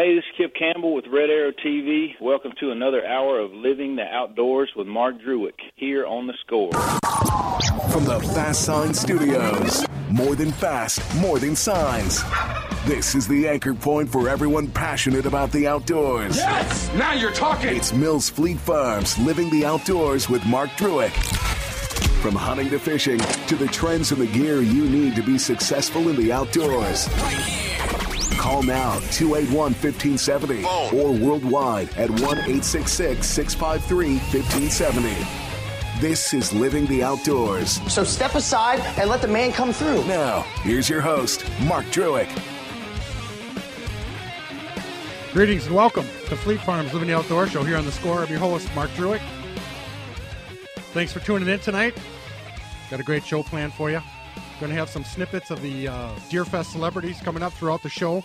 Hey, this is Kip Campbell with Red Arrow TV. Welcome to another hour of Living the Outdoors with Mark Druick here on the score. From the Fast Sign Studios. More than fast, more than signs. This is the anchor point for everyone passionate about the outdoors. Yes! Now you're talking! It's Mills Fleet Farms Living the Outdoors with Mark Druick. From hunting to fishing to the trends and the gear you need to be successful in the outdoors. Call now 281 1570 or worldwide at 1 866 653 1570. This is Living the Outdoors. So step aside and let the man come through. Now, here's your host, Mark Druick. Greetings and welcome to Fleet Farms Living the Outdoors Show here on the score. I'm your host, Mark Druick. Thanks for tuning in tonight. Got a great show planned for you. Going to have some snippets of the uh, Deerfest celebrities coming up throughout the show.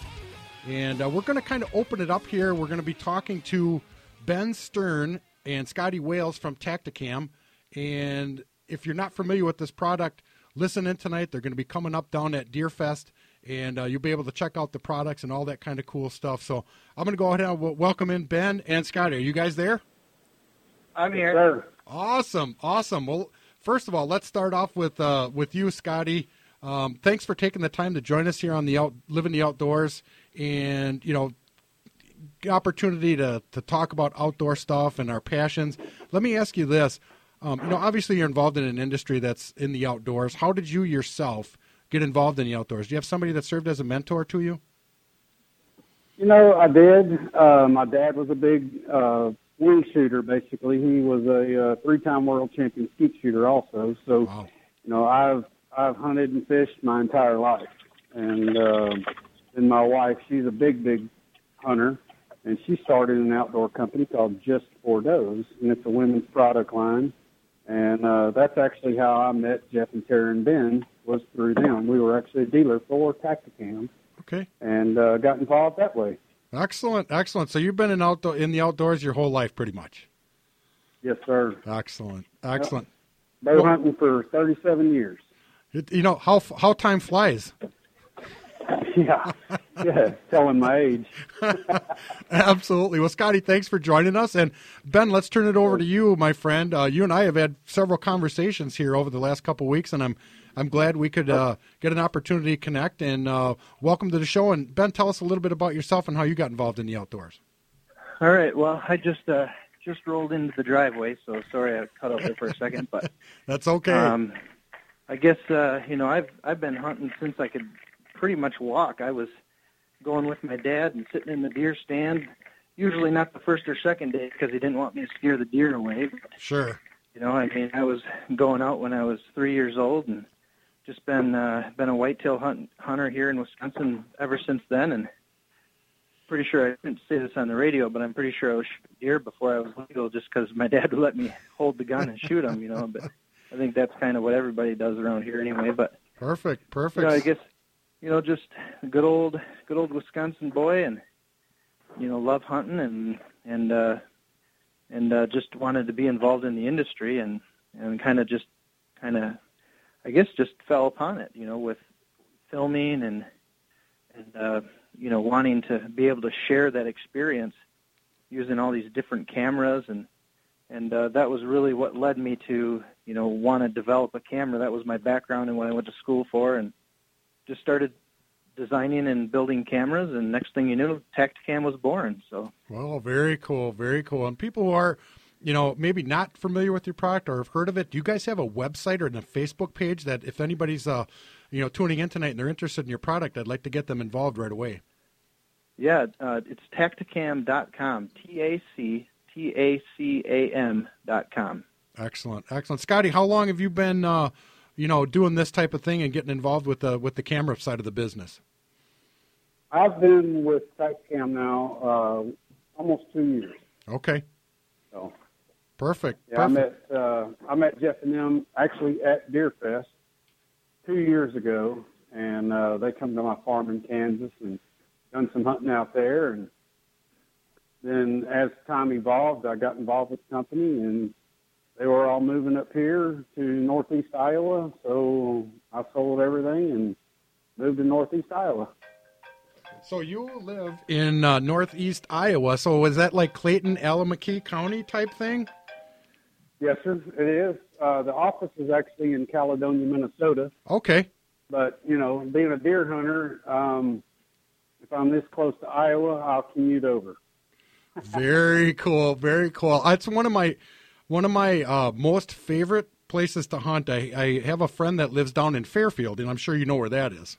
And uh, we're going to kind of open it up here. We're going to be talking to Ben Stern and Scotty Wales from Tactacam. And if you're not familiar with this product, listen in tonight. They're going to be coming up down at Deerfest, and uh, you'll be able to check out the products and all that kind of cool stuff. So I'm going to go ahead and welcome in Ben and Scotty. Are you guys there? I'm here. Awesome, awesome. Well, first of all, let's start off with uh, with you, Scotty. Um, thanks for taking the time to join us here on the out, living the outdoors, and you know, opportunity to to talk about outdoor stuff and our passions. Let me ask you this: um, you know, obviously you're involved in an industry that's in the outdoors. How did you yourself get involved in the outdoors? Do you have somebody that served as a mentor to you? You know, I did. Uh, my dad was a big uh, wing shooter. Basically, he was a uh, three-time world champion skeet shooter, also. So, Wow. you know, I've I've hunted and fished my entire life, and uh, and my wife, she's a big, big hunter, and she started an outdoor company called Just For Does, and it's a women's product line. And uh, that's actually how I met Jeff and Tara and Ben was through them. We were actually a dealer for Tactacam, Okay. and uh, got involved that way. Excellent, excellent. So you've been in outdoor in the outdoors your whole life, pretty much. Yes, sir. Excellent, excellent. Bow hunting for 37 years. It, you know how how time flies. yeah, yeah, telling my age. Absolutely. Well, Scotty, thanks for joining us. And Ben, let's turn it over to you, my friend. Uh, you and I have had several conversations here over the last couple of weeks, and I'm I'm glad we could uh, get an opportunity to connect. And uh, welcome to the show. And Ben, tell us a little bit about yourself and how you got involved in the outdoors. All right. Well, I just uh, just rolled into the driveway, so sorry I cut off there for a second, but That's okay. um, I guess uh, you know I've I've been hunting since I could pretty much walk. I was going with my dad and sitting in the deer stand. Usually not the first or second day because he didn't want me to scare the deer away. sure. You know, I mean, I was going out when I was three years old and just been uh, been a whitetail hunt, hunter here in Wisconsin ever since then. And pretty sure I didn't say this on the radio, but I'm pretty sure I was shooting deer before I was legal, just because my dad would let me hold the gun and shoot them. You know, but I think that's kind of what everybody does around here anyway. But Perfect. you Perfect. know, I guess you know, just a good old good old Wisconsin boy, and you know, love hunting and and uh, and uh, just wanted to be involved in the industry, and and kind of just kind of, I guess, just fell upon it. You know, with filming and and uh, you know, wanting to be able to share that experience using all these different cameras and and uh, that was really what led me to you know want to develop a camera. That was my background and what I went to school for, and just started designing and building cameras. And next thing you knew, Tactacam was born. So Well, very cool, very cool. And people who are, you know, maybe not familiar with your product or have heard of it, do you guys have a website or a Facebook page that if anybody's, uh, you know, tuning in tonight and they're interested in your product, I'd like to get them involved right away. yeah, uh, it's Tactacam.com. T A C T A C A M dot com. Excellent, excellent. Scotty, how long have you been, uh, you know, doing this type of thing and getting involved with the with the camera side of the business? I've been with Tactacam now uh, almost two years. Okay, So Perfect. Yeah, Perfect. I met uh, I met Jeff and them actually at Deer Fest two years ago, and uh, they come to my farm in Kansas and done some hunting out there. And then as time evolved, I got involved with the company, and they were all moving up here to northeast Iowa. So I sold everything and moved to northeast Iowa. So you live in uh, northeast Iowa. So was that like Clayton, Allamakee County type thing? Yes, sir, it is. Uh, the office is actually in Caledonia, Minnesota. Okay. But you know, being a deer hunter, um, if I'm this close to Iowa, I'll commute over. Very cool. Very cool. That's one of my one of my uh, most favorite places to hunt. I, I have a friend that lives down in Fairfield, and I'm sure you know where that is.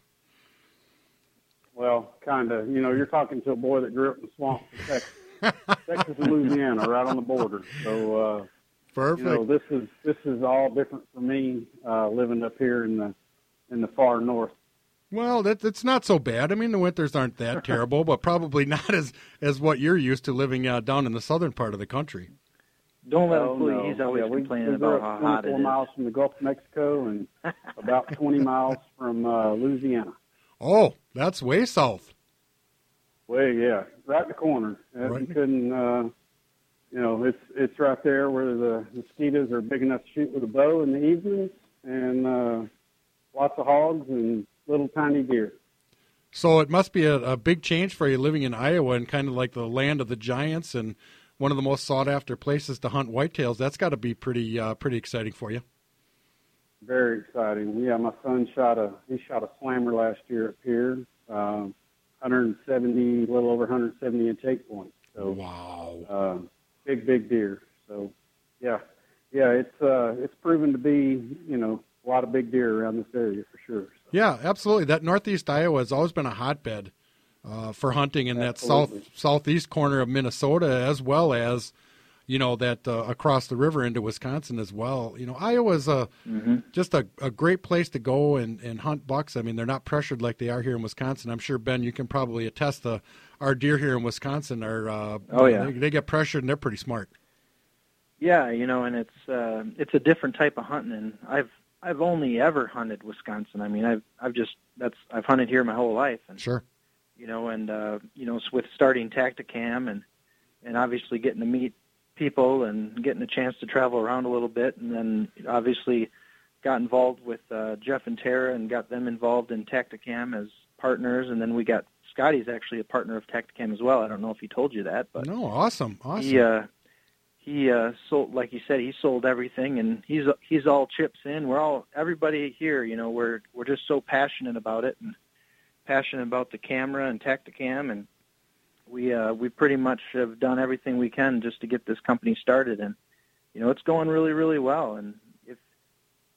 Well, kind of. You know, you're talking to a boy that grew up in the swamps of Texas, Texas and Louisiana, right on the border. So, uh, Perfect. you know, this is this is all different for me uh, living up here in the in the far north. Well, that that's not so bad. I mean, the winters aren't that terrible, but probably not as as what you're used to living uh, down in the southern part of the country. Don't let Oh, him fool you. He's always yeah, we, complaining we grew about how hot it 24 miles from the Gulf of Mexico and about 20 miles from uh, Louisiana. Oh, that's way south. Well, yeah, right in the corner. Right. You couldn't, uh, you know, it's it's right there where the mosquitoes are big enough to shoot with a bow in the evenings, and uh, lots of hogs and little tiny deer. So it must be a, a big change for you living in Iowa and kind of like the land of the giants and one of the most sought after places to hunt whitetails. That's got to be pretty uh, pretty exciting for you. Very exciting. Yeah, my son shot a he shot a slammer last year up here, um, 170, a little over 170 inch eight point. So wow, uh, big big deer. So yeah, yeah, it's uh, it's proven to be you know a lot of big deer around this area for sure. Yeah, absolutely. That northeast Iowa has always been a hotbed uh, for hunting in that south southeast corner of Minnesota, as well as you know that uh, across the river into Wisconsin as well. You know, Iowa's a just a, a great place to go and, and hunt bucks. I mean, they're not pressured like they are here in Wisconsin. I'm sure Ben, you can probably attest to our deer here in Wisconsin are. Uh, Oh, yeah. they, they get pressured and they're pretty smart. Yeah, you know, and it's uh, it's a different type of hunting. And I've I've only ever hunted Wisconsin. I mean, I've I've just that's I've hunted here my whole life, and Sure. you know, and uh, you know, with starting Tactacam and and obviously getting to meet people and getting a chance to travel around a little bit, and then obviously got involved with uh, Jeff and Tara and got them involved in Tactacam as partners, and then we got Scotty's actually a partner of Tactacam as well. I don't know if he told you that, but No, awesome, awesome. he uh, he uh, sold, like you said, he sold everything, and he's he's all chips in. We're all everybody here, you know, we're we're just so passionate about it and passionate about the camera and Tactacam, and we uh, we pretty much have done everything we can just to get this company started, and you know, it's going really really well. And if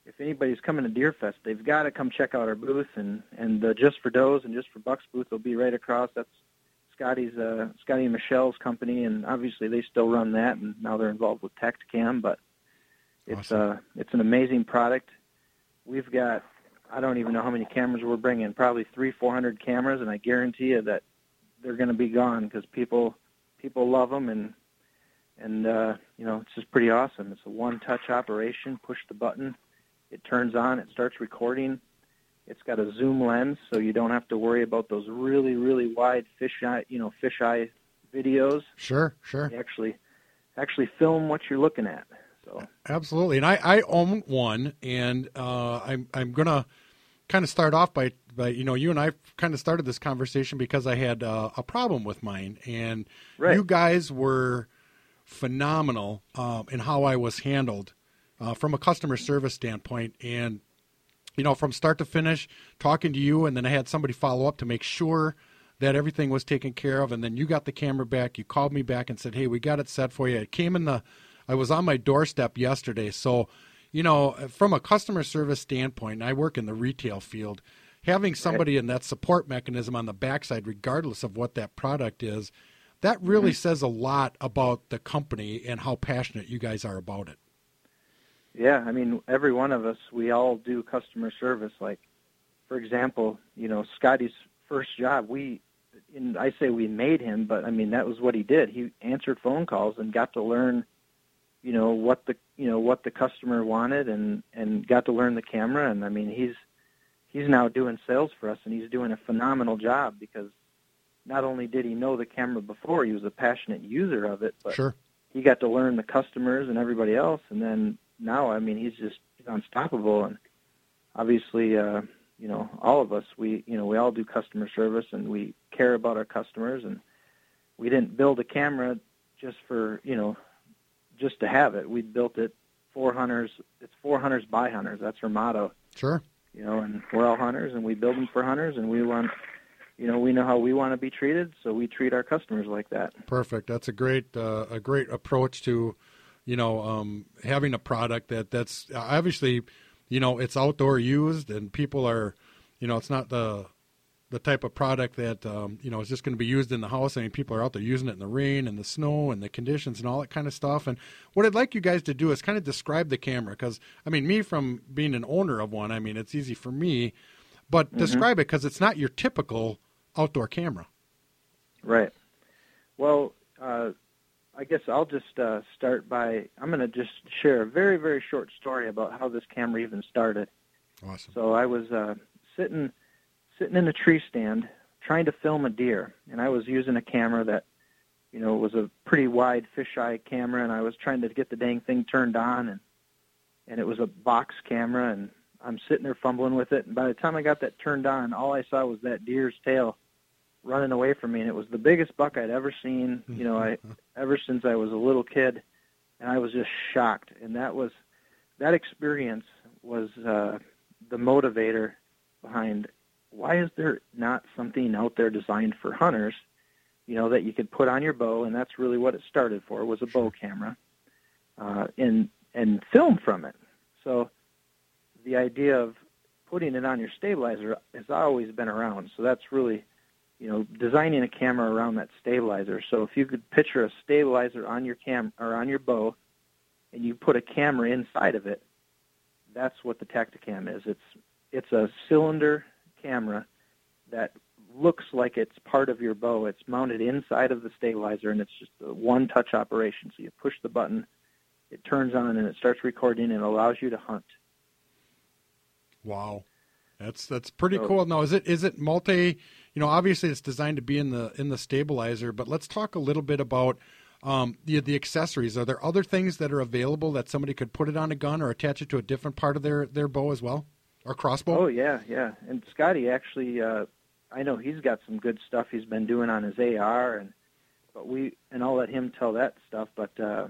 if anybody's coming to Deer Fest, they've got to come check out our booth, and and uh, just for does and just for bucks booth will be right across. That's Scotty's uh, Scotty and Michelle's company, and obviously they still run that, and now they're involved with Tactacam. But it's Awesome. uh, it's an amazing product. We've got I don't even know how many cameras we're bringing, probably three, four hundred cameras, and I guarantee you that they're going to be gone because people people love them, and and uh, you know it's just pretty awesome. It's a one-touch operation. Push the button, it turns on, it starts recording. It's got a zoom lens, so you don't have to worry about those really, really wide fish eye, you know, fish eye videos. Sure, sure. You actually, actually film what you're looking at. So Absolutely, and I, I own one, and uh, I'm I'm gonna kind of start off by by you know you and I kind of started this conversation because I had uh, a problem with mine, and Right. you guys were phenomenal um, in how I was handled uh, from a customer service standpoint, and you know from start to finish, talking to you, and then I had somebody follow up to make sure that everything was taken care of, and then you got the camera back. You called me back and said, "Hey, we got it set for you." It came in the I was on my doorstep yesterday. So, you know, from a customer service standpoint, I work in the retail field, having somebody in that support mechanism on the backside, regardless of what that product is, that really mm-hmm. says a lot about the company and how passionate you guys are about it. Yeah, I mean, every one of us, we all do customer service. Like, for example, you know, Scotty's first job, we, and I say we made him, but I mean that was what he did. He answered phone calls and got to learn you know what the you know what the customer wanted and and got to learn the camera and I mean he's he's now doing sales for us and he's doing a phenomenal job because not only did he know the camera before he was a passionate user of it but Sure. he got to learn the customers and everybody else and then now I mean he's just he's unstoppable. And obviously uh you know all of us we you know we all do customer service and we care about our customers. And we didn't build a camera just for you know just to have it. We built it for hunters. It's for hunters by hunters. That's our motto. Sure. you know and we're all hunters and we build them for hunters and we want you know we know how we want to be treated. So we treat our customers like that. Perfect. That's a great uh, a great approach to, you know, um, having a product that that's obviously, you know, it's outdoor used and people are, you know, it's not the the type of product that um, you know is just going to be used in the house. I mean, people are out there using it in the rain and the snow and the conditions and all that kind of stuff. And what I'd like you guys to do is kind of describe the camera because I mean, me from being an owner of one, I mean, it's easy for me, but describe it because it's not your typical outdoor camera. Right. Well, uh, I guess I'll just uh, start by I'm going to just share a very very short story about how this camera even started. Awesome. So I was uh, sitting sitting in a tree stand trying to film a deer, and I was using a camera that you know was a pretty wide fisheye camera, and I was trying to get the dang thing turned on, and and it was a box camera, and I'm sitting there fumbling with it, and by the time I got that turned on, all I saw was that deer's tail running away from me, and it was the biggest buck I'd ever seen. You know, I ever since I was a little kid, and I was just shocked. And that was that experience was uh, the motivator behind why is there not something out there designed for hunters, you know, that you could put on your bow, and that's really what it started for was a bow camera, uh, and and film from it. So the idea of putting it on your stabilizer has always been around. So that's really you know, designing a camera around that stabilizer. So if you could picture a stabilizer on your cam or on your bow, and you put a camera inside of it, that's what the Tactacam is. It's it's a cylinder camera that looks like it's part of your bow. It's mounted inside of the stabilizer, and it's just a one-touch operation. So you push the button, it turns on, and it starts recording, and allows you to hunt. Wow, that's that's pretty So- cool. Now, is it is it multi? You know, obviously it's designed to be in the in the stabilizer, but let's talk a little bit about um, the the accessories. Are there other things that are available that somebody could put it on a gun or attach it to a different part of their their bow as well, or crossbow? Oh yeah, yeah. And Scotty actually, uh, I know he's got some good stuff he's been doing on his AR, and but we and I'll let him tell that stuff. But uh,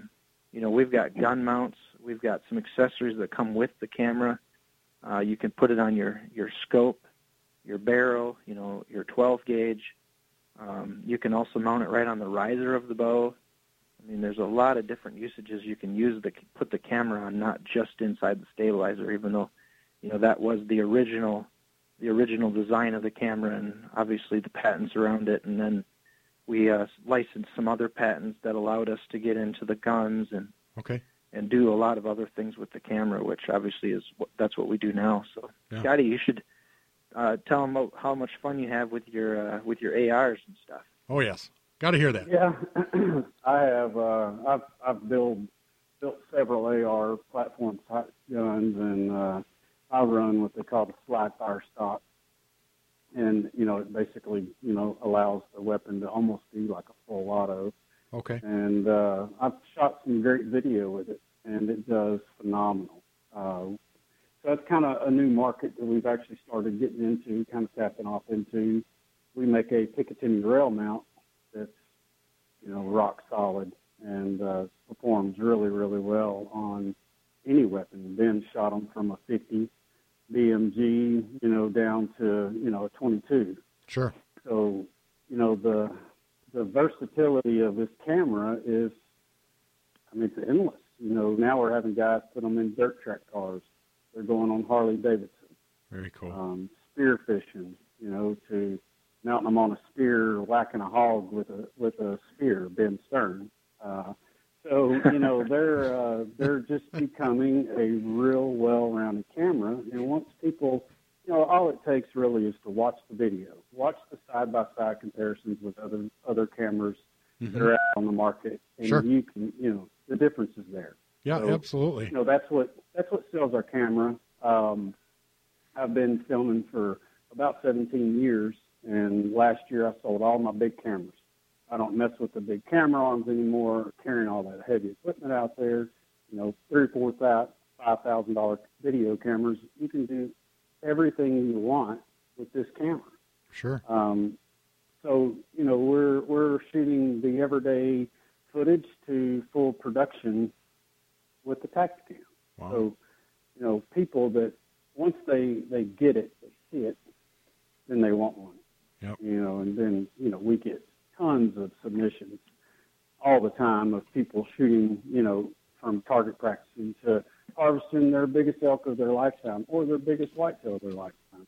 you know, we've got gun mounts, we've got some accessories that come with the camera. Uh, you can put it on your your scope, your barrel, you know, your 12 gauge. Um, you can also mount it right on the riser of the bow. I mean, there's a lot of different usages you can use the put the camera on, not just inside the stabilizer. Even though, you know, that was the original, the original design of the camera, and obviously the patents around it. And then we uh, licensed some other patents that allowed us to get into the guns and Okay. and do a lot of other things with the camera, which obviously is what, that's what we do now. So, Yeah. Scotty, you should uh, tell them how, how much fun you have with your uh, with your ARs and stuff. Oh yes, got to hear that. Yeah, I have. Uh, I've I've built built several AR platform type guns, and uh, I run what they call the slide fire stock, and you know it basically you know allows the weapon to almost be like a full auto. Okay. And uh, I've shot some great video with it, and it does phenomenal. Uh, it's kind of a new market that we've actually started getting into, kind of tapping off into. We make a Picatinny rail mount that's, you know, rock solid and uh, performs really, really well on any weapon. Ben shot them from a 50 BMG, you know, down to, you know, a 22. Sure. So, you know, the the versatility of this camera is, I mean, it's endless. You know, now we're having guys put them in dirt track cars. They're going on Harley Davidson, Very cool. um, spear fishing. You know, to mounting them on a spear, whacking a hog with a with a spear, Ben Stern. Uh, so you know they're uh, they're just becoming a real well-rounded camera, and once people you know, all it takes really is to watch the video, watch the side-by-side comparisons with other other cameras that are out on the market, and Sure. you can, you know, the difference is there. Yeah, So, absolutely. You know, that's what that's what sells our camera. Um, I've been filming for about 17 years, and last year I sold all my big cameras. I don't mess with the big camera arms anymore, carrying all that heavy equipment out there. You know, three, four thousand, five thousand dollar video cameras. You can do everything you want with this camera. Sure. Um, so you know, we're we're shooting the everyday footage to full production with the Tactacam. Wow. So you know, people that once they they get it, they see it, then they want one. Yep. You know, and then you know we get tons of submissions all the time of people shooting. You know, from target practicing to harvesting their biggest elk of their lifetime or their biggest whitetail of their lifetime.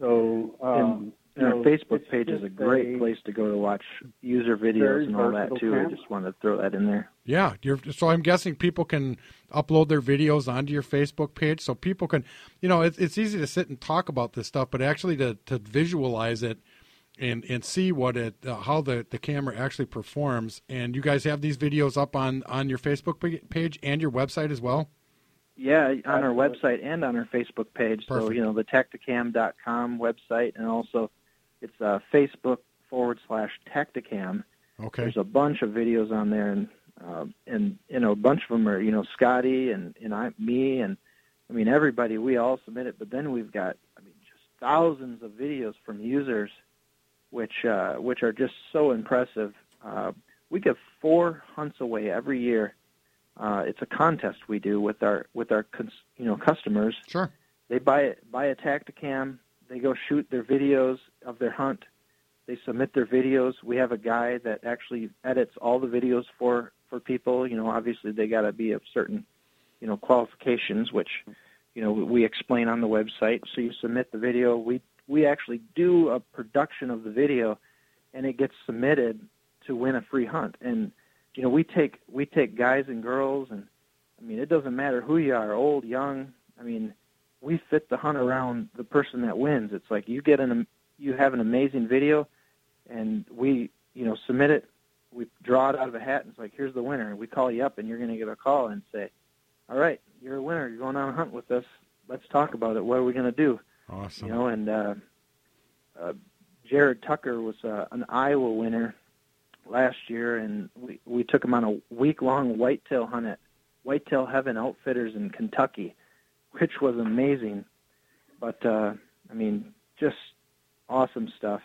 So um, And our you know, Facebook page is a just great place to go to watch user videos and all that versatile too. I just wanted to throw that in there. Yeah, you're, so I'm guessing people can upload their videos onto your Facebook page, so people can, you know, it's, it's easy to sit and talk about this stuff, but actually to, to visualize it and and see what it uh, how the, the camera actually performs. And you guys have these videos up on on your Facebook page and your website as well. Yeah, on our website and on our Facebook page. So, you know, the Tactacam.com website and also it's uh, Facebook forward slash Tactacam. Okay. There's a bunch of videos on there, and uh, and you know, a bunch of them are you know Scotty and and I, me, and I mean everybody. We all submit it, but then we've got I mean just thousands of videos from users, which uh, which are just so impressive. Uh, we give four hunts away every year. Uh, it's a contest we do with our with our cons- you know customers. Sure. They buy buy a Tactacam. They go shoot their videos of their hunt. They submit their videos. We have a guy that actually edits all the videos for for people. You know, obviously they got to be of certain, you know, qualifications, which, you know, we explain on the website. So you submit the video. We we actually do a production of the video, and it gets submitted to win a free hunt. And you know, we take we take guys and girls, and I mean, it doesn't matter who you are, old, young. I mean, we fit the hunt around the person that wins. It's like you get an you have an amazing video, and we you know submit it. We draw it out of a hat, and it's like here's the winner. And we call you up, and you're going to get a call and say, "All right, you're a winner. You're going on a hunt with us. Let's talk about it. What are we going to do?" Awesome. You know, and uh, uh, Jared Tucker was uh, an Iowa winner last year, and we we took him on a week long whitetail hunt at Whitetail Heaven Outfitters in Kentucky, which was amazing. But uh, I mean, just awesome stuff.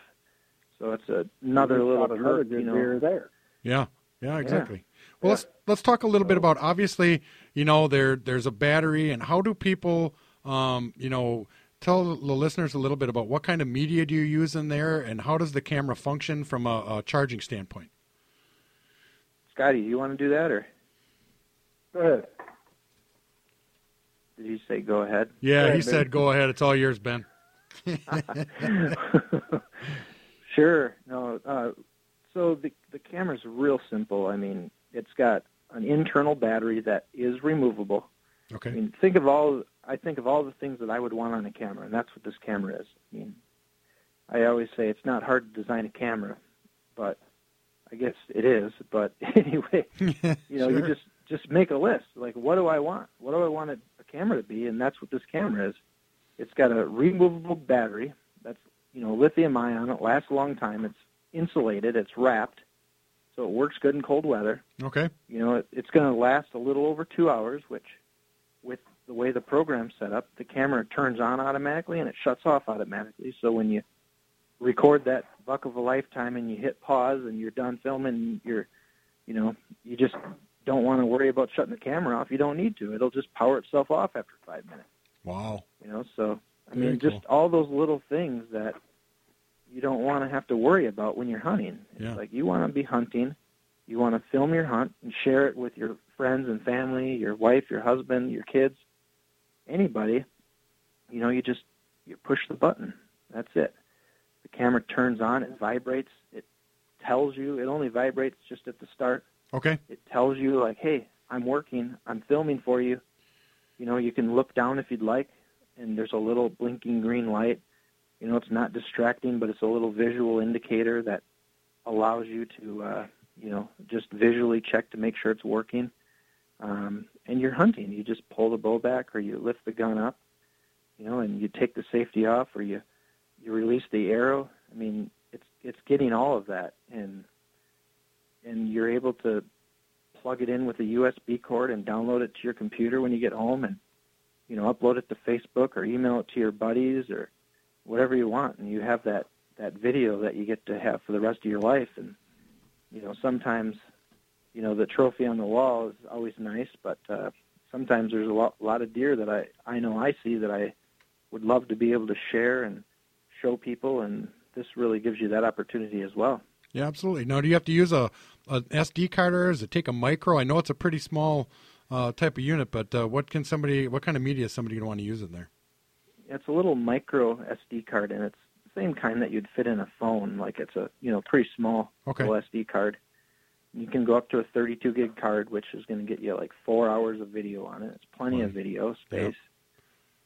So it's a, another We little shot another perk, good you know. deer there. Yeah. Yeah, exactly. Well, let's let's talk a little bit about obviously, you know, there there's a battery and how do people um, you know, tell the listeners a little bit about what kind of media do you use in there and how does the camera function from a, a charging standpoint? Scotty, do you want to do that, or Go ahead. Did you say go ahead? Yeah, he said go ahead, it's all yours, Ben. sure. No. Uh, so the the camera's real simple. I mean, it's got an internal battery that is removable. Okay. I mean, think of all. I think of all the things that I would want on a camera, and that's what this camera is. I mean, I always say it's not hard to design a camera, but I guess it is. But anyway, you know, you just just make a list. Like, what do I want? What do I want a camera to be? And that's what this camera is. It's got a removable battery. That's you know lithium ion. It lasts a long time. It's insulated. It's wrapped, so it works good in cold weather. Okay. You know, it, it's going to last a little over two hours, which, with the way the program's set up, the camera turns on automatically and it shuts off automatically. So when you record that buck of a lifetime and you hit pause and you're done filming, you're, you know, you just don't want to worry about shutting the camera off. You don't need to. It'll just power itself off after five minutes. Wow. You know, so I Very mean, just all those little things that you don't want to have to worry about when you're hunting. Yeah. Like you want to be hunting, you want to film your hunt and share it with your friends and family, your wife, your husband, your kids, anybody. You know, you just you push the button. That's it. The camera turns on, it vibrates, it tells you. It only vibrates just at the start Okay. it tells you like, hey, I'm working, I'm filming for you. You know, you can look down if you'd like, and there's a little blinking green light. You know, it's not distracting, but it's a little visual indicator that allows you to, uh, you know, just visually check to make sure it's working. um, and you're hunting. You just pull the bow back, or you lift the gun up, you know, and you take the safety off, or you you release the arrow. I mean, it's it's getting all of that, and and you're able to plug it in with a USB cord and download it to your computer when you get home, and you know, upload it to Facebook or email it to your buddies or whatever you want, and you have that that video that you get to have for the rest of your life. And you know, sometimes, you know, the trophy on the wall is always nice, but uh, sometimes there's a lot, lot of deer that I I know I see that I would love to be able to share and show people, and this really gives you that opportunity as well. Yeah, absolutely. Now, do you have to use a, a SD card or does it take a micro? I know it's a pretty small uh, type of unit, but uh, what can somebody, what kind of media is somebody going to want to use in there? It's a little micro SD card, and it's the same kind that you'd fit in a phone. Like it's a you know pretty small Okay. little SD card. You can go up to a 32 gig card, which is going to get you like four hours of video on it. It's plenty of video space.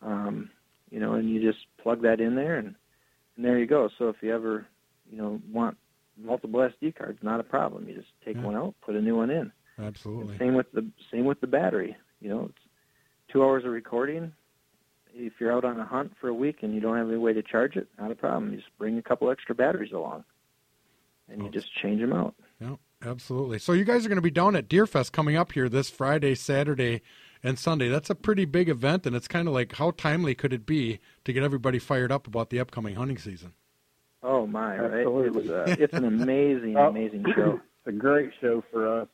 Um, you know, and you just plug that in there, and and there you go. So if you ever you know want multiple SD cards, not a problem. You just take Yeah. one out, put a new one in. Absolutely. Same with the same with the battery. You know, it's two hours of recording. If you're out on a hunt for a week and you don't have any way to charge it, not a problem. You just bring a couple extra batteries along, and you oh. just change them out. Yeah, absolutely. So you guys are going to be down at Deerfest coming up here this Friday, Saturday, and Sunday. That's a pretty big event, and it's kind of like how timely could it be to get everybody fired up about the upcoming hunting season? Oh my! Right? Absolutely. It's, uh, it's an amazing, Oh, amazing show. It's a great show for us.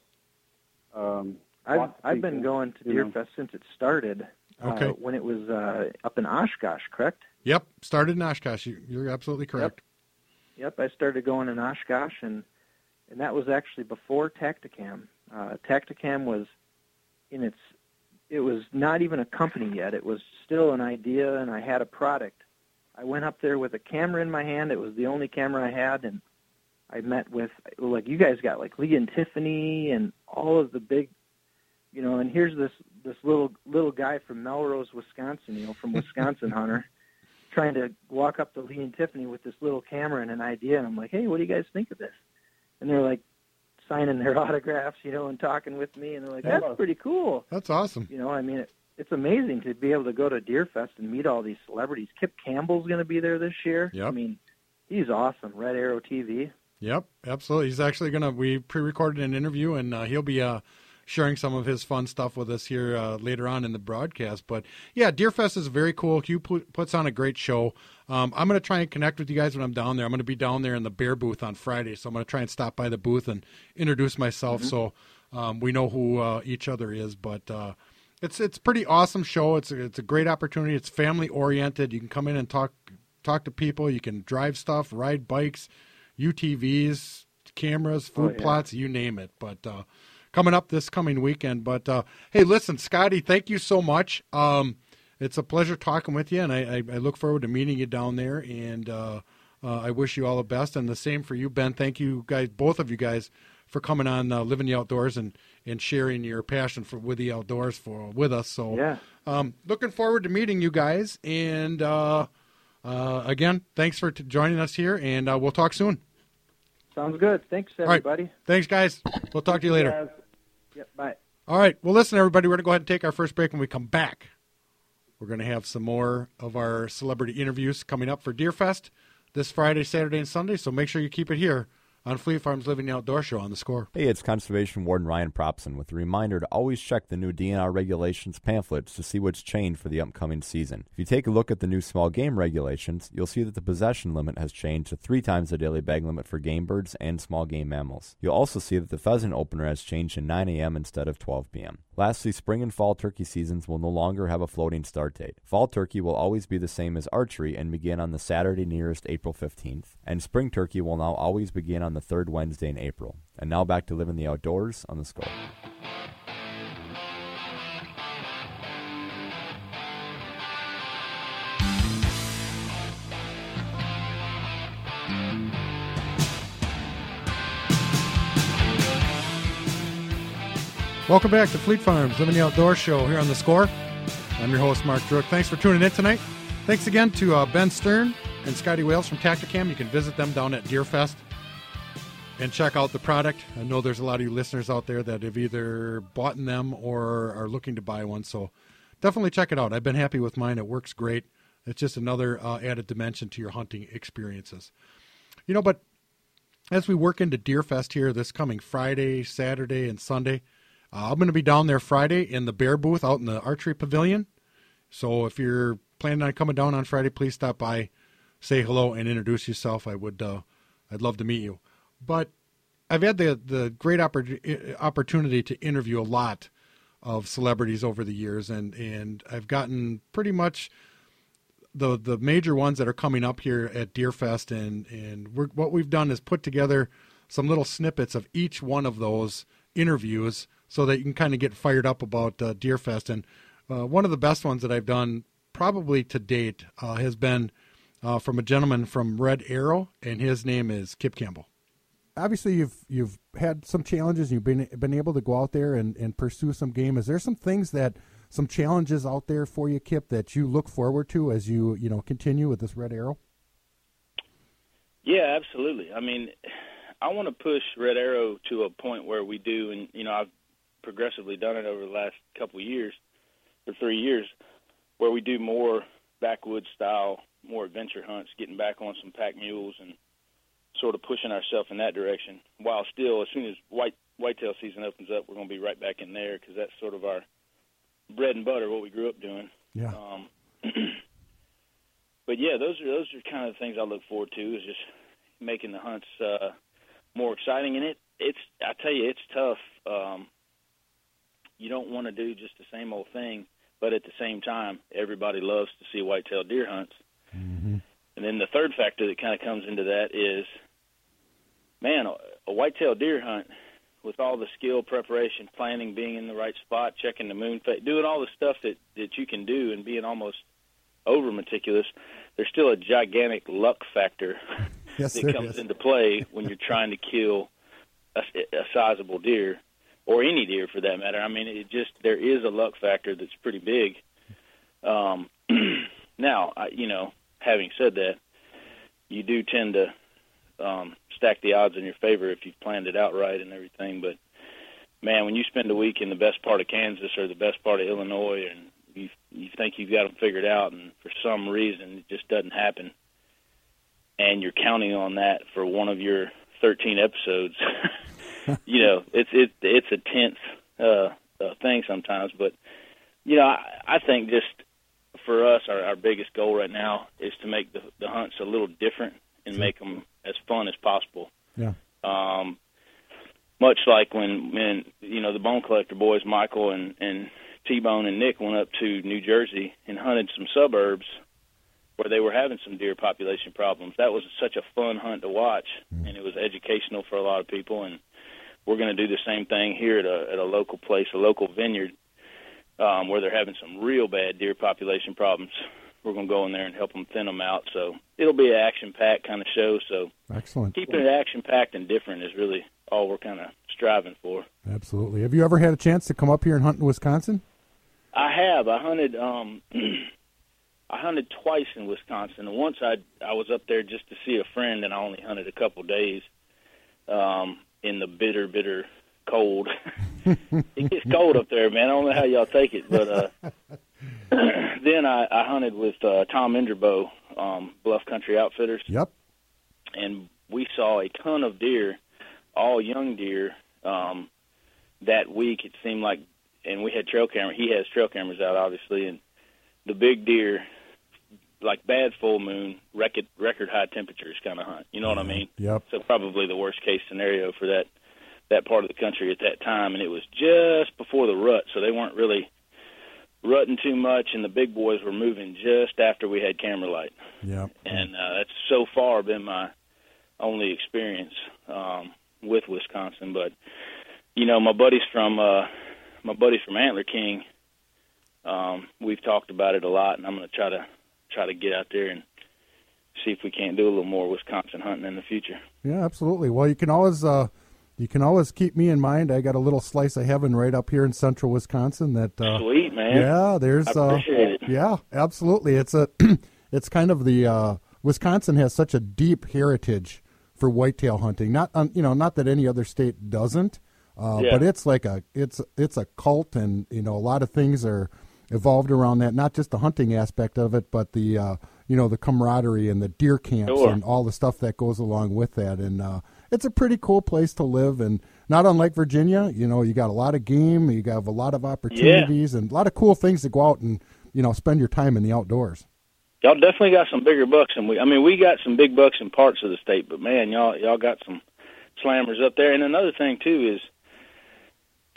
Um, I've I've been going to you know. Deerfest since it started. Okay. Uh, when it was uh, up in Oshkosh, correct? Yep, started in Oshkosh. You, you're absolutely correct. Yep, I started going in Oshkosh, and and that was actually before Tactacam. Uh, Tactacam was in its, it was not even a company yet. It was still an idea, and I had a product. I went up there with a camera in my hand. It was the only camera I had, and I met with like you guys got like Lee and Tiffany and all of the big, you know. And here's this this little little guy from Melrose, Wisconsin, you know, from Wisconsin Hunter trying to walk up to Lee and Tiffany with this little camera and an idea, and I'm like, hey, what do you guys think of this? And they're like signing their autographs, you know, and talking with me, and they're like, that's Yeah. pretty cool. That's awesome. You know, I mean, it, it's amazing to be able to go to Deerfest and meet all these celebrities. Kip Campbell's going to be there this year. Yep. I mean, he's awesome. Red Arrow TV. Yep, absolutely. He's actually going to, we pre recorded an interview and uh, he'll be uh, sharing some of his fun stuff with us here uh, later on in the broadcast. But yeah, Deerfest is very cool. Hugh put, puts on a great show. Um, I'm going to try and connect with you guys when I'm down there. I'm going to be down there in the bear booth on Friday. So I'm going to try and stop by the booth and introduce myself so um, we know who uh, each other is. But uh, it's it's pretty awesome show. It's a, it's a great opportunity. It's family oriented. You can come in and talk talk to people. You can drive stuff, ride bikes, UTVs, cameras, food Oh, yeah. plots, you name it. But uh, coming up this coming weekend. But uh, hey, listen, Scotty, thank you so much. Um, it's a pleasure talking with you, and I, I, I look forward to meeting you down there. And uh, uh, I wish you all the best, and the same for you, Ben. Thank you guys, both of you guys, for coming on uh, living the outdoors and, and sharing your passion for with the outdoors for with us. So Yeah. um, looking forward to meeting you guys. And uh, uh, again, thanks for t- joining us here, and uh, we'll talk soon. Sounds good. Thanks, right. everybody. Thanks, guys. We'll talk to you later. Yep. Bye. All right. Well, listen, everybody, we're going to go ahead and take our first break. When we come back, we're going to have some more of our celebrity interviews coming up for Deerfest this Friday, Saturday, and Sunday. So make sure you keep it here on Fleet Farm's Living Outdoor Show on the score. Hey, it's Conservation Warden Ryan Propson with a reminder to always check the new DNR regulations pamphlets to see what's changed for the upcoming season. If you take a look at the new small game regulations, you'll see that the possession limit has changed to three times the daily bag limit for game birds and small game mammals. You'll also see that the pheasant opener has changed to 9 a.m. instead of 12 p.m. Lastly, spring and fall turkey seasons will no longer have a floating start date. Fall turkey will always be the same as archery and begin on the Saturday nearest April 15th, and spring turkey will now always begin on the third Wednesday in April. And now back to living the outdoors on the score. Welcome back to Fleet Farms Living the Outdoor Show here on the score. I'm your host, Mark Druick. Thanks for tuning in tonight. Thanks again to uh, Ben Stern and Scotty Wales from Tactacam. You can visit them down at Deerfest. And check out the product. I know there's a lot of you listeners out there that have either bought them or are looking to buy one. So definitely check it out. I've been happy with mine. It works great. It's just another uh, added dimension to your hunting experiences. You know, but as we work into Deerfest here this coming Friday, Saturday, and Sunday, uh, I'm going to be down there Friday in the bear booth out in the archery pavilion. So if you're planning on coming down on Friday, please stop by, say hello, and introduce yourself. I would, uh, I'd love to meet you. But I've had the the great oppor- opportunity to interview a lot of celebrities over the years, and and I've gotten pretty much the the major ones that are coming up here at Deerfest, and and what we've done is put together some little snippets of each one of those interviews, so that you can kind of get fired up about uh, Deerfest. And uh, one of the best ones that I've done probably to date uh, has been uh, from a gentleman from Red Arrow, and his name is Kip Campbell obviously you've you've had some challenges. You've been been able to go out there and, and pursue some game. Is there some things that some challenges out there for you, Kip, that you look forward to as you you know continue with this Red Arrow? Yeah, absolutely. I mean, I want to push Red Arrow to a point where we do, and you know, I've progressively done it over the last couple of years or three years, where we do more backwoods style, more adventure hunts, getting back on some pack mules and sort of pushing ourselves in that direction. While still, as soon as white whitetail season opens up, we're going to be right back in there because that's sort of our bread and butter, what we grew up doing. Yeah. Um, but yeah, those are those are kind of the things I look forward to is just making the hunts uh, more exciting. And it it's I tell you, it's tough. Um, you don't want to do just the same old thing, but at the same time, everybody loves to see whitetail deer hunts. Mm-hmm. And then the third factor that kind of comes into that is man, a, a whitetail deer hunt with all the skill, preparation, planning, being in the right spot, checking the moon phase, doing all the stuff that that you can do, and being almost over meticulous, there's still a gigantic luck factor yes, that comes is. into play when you're trying to kill a, a sizable deer or any deer for that matter. I mean, it just there is a luck factor that's pretty big. Um, now, I, you know, having said that, you do tend to um, stack the odds in your favor if you've planned it out right and everything. But man, when you spend a week in the best part of Kansas or the best part of Illinois, and you you think you've got them figured out, and for some reason it just doesn't happen, and you're counting on that for one of your 13 episodes, you know, it's it it's a tense uh, uh, thing sometimes. But you know, I, I think just for us, our, our biggest goal right now is to make the, the hunts a little different and make them as fun as possible. Yeah. Um, much like when, when you know the Bone Collector boys, Michael and and T Bone and Nick went up to New Jersey and hunted some suburbs where they were having some deer population problems. That was such a fun hunt to watch, Mm-hmm. and it was educational for a lot of people. And we're going to do the same thing here at a at a local place, a local vineyard, um, where they're having some real bad deer population problems. We're going to go in there and help them thin them out. So it'll be an action packed kind of show. So Excellent. keeping it action packed and different is really all we're kind of striving for. Absolutely. Have you ever had a chance to come up here and hunt in Wisconsin? I have. I hunted. Um, I hunted twice in Wisconsin. And once I I was up there just to see a friend, and I only hunted a couple days um, in the bitter, bitter cold. it gets cold up there, man. I don't know how y'all take it, but uh, then I, I hunted with uh, Tom Indrebo, um, Bluff Country Outfitters. Yep. and we saw a ton of deer, all young deer. Um, that week, it seemed like, and we had trail camera. He has trail cameras out, obviously, and the big deer, like bad full moon, record record high temperatures kind of hunt. You know what I mean? Yep. So probably the worst case scenario for that that part of the country at that time, and it was just before the rut, so they weren't really rutting too much, and the big boys were moving just after we had camera light Yep. and uh, that's so far been my only experience um, with Wisconsin. But you know, my buddies from uh, my buddies from Antler King, um, we've talked about it a lot, and I'm going to try to try to get out there and see if we can't do a little more Wisconsin hunting in the future. Yeah, absolutely. Well, you can always uh, you can always keep me in mind. I got a little slice of heaven right up here in central Wisconsin. That uh, Sweet man. yeah, there's I uh, it. yeah, absolutely. It's a it's kind of the uh, Wisconsin has such a deep heritage for whitetail hunting. Not um, you know, not that any other state doesn't, uh, Yeah. but it's like a it's it's a cult, and you know, a lot of things are evolved around that. Not just the hunting aspect of it, but the uh, you know the camaraderie and the deer camps Sure. and all the stuff that goes along with that. And uh, it's a pretty cool place to live, and not unlike Virginia. You know, you got a lot of game, you got a lot of opportunities, and a lot of cool things to go out and you know spend your time in the outdoors. Y'all definitely got some bigger bucks than we. I mean, we got some big bucks in parts of the state, but man, y'all y'all got some slammers up there. And another thing too is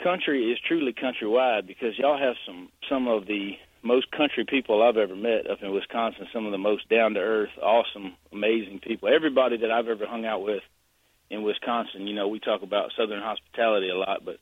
country is truly countrywide because y'all have some some of the most country people I've ever met up in Wisconsin. Some of the most down to earth, awesome, amazing people. Everybody that I've ever hung out with in Wisconsin, you know, we talk about southern hospitality a lot, but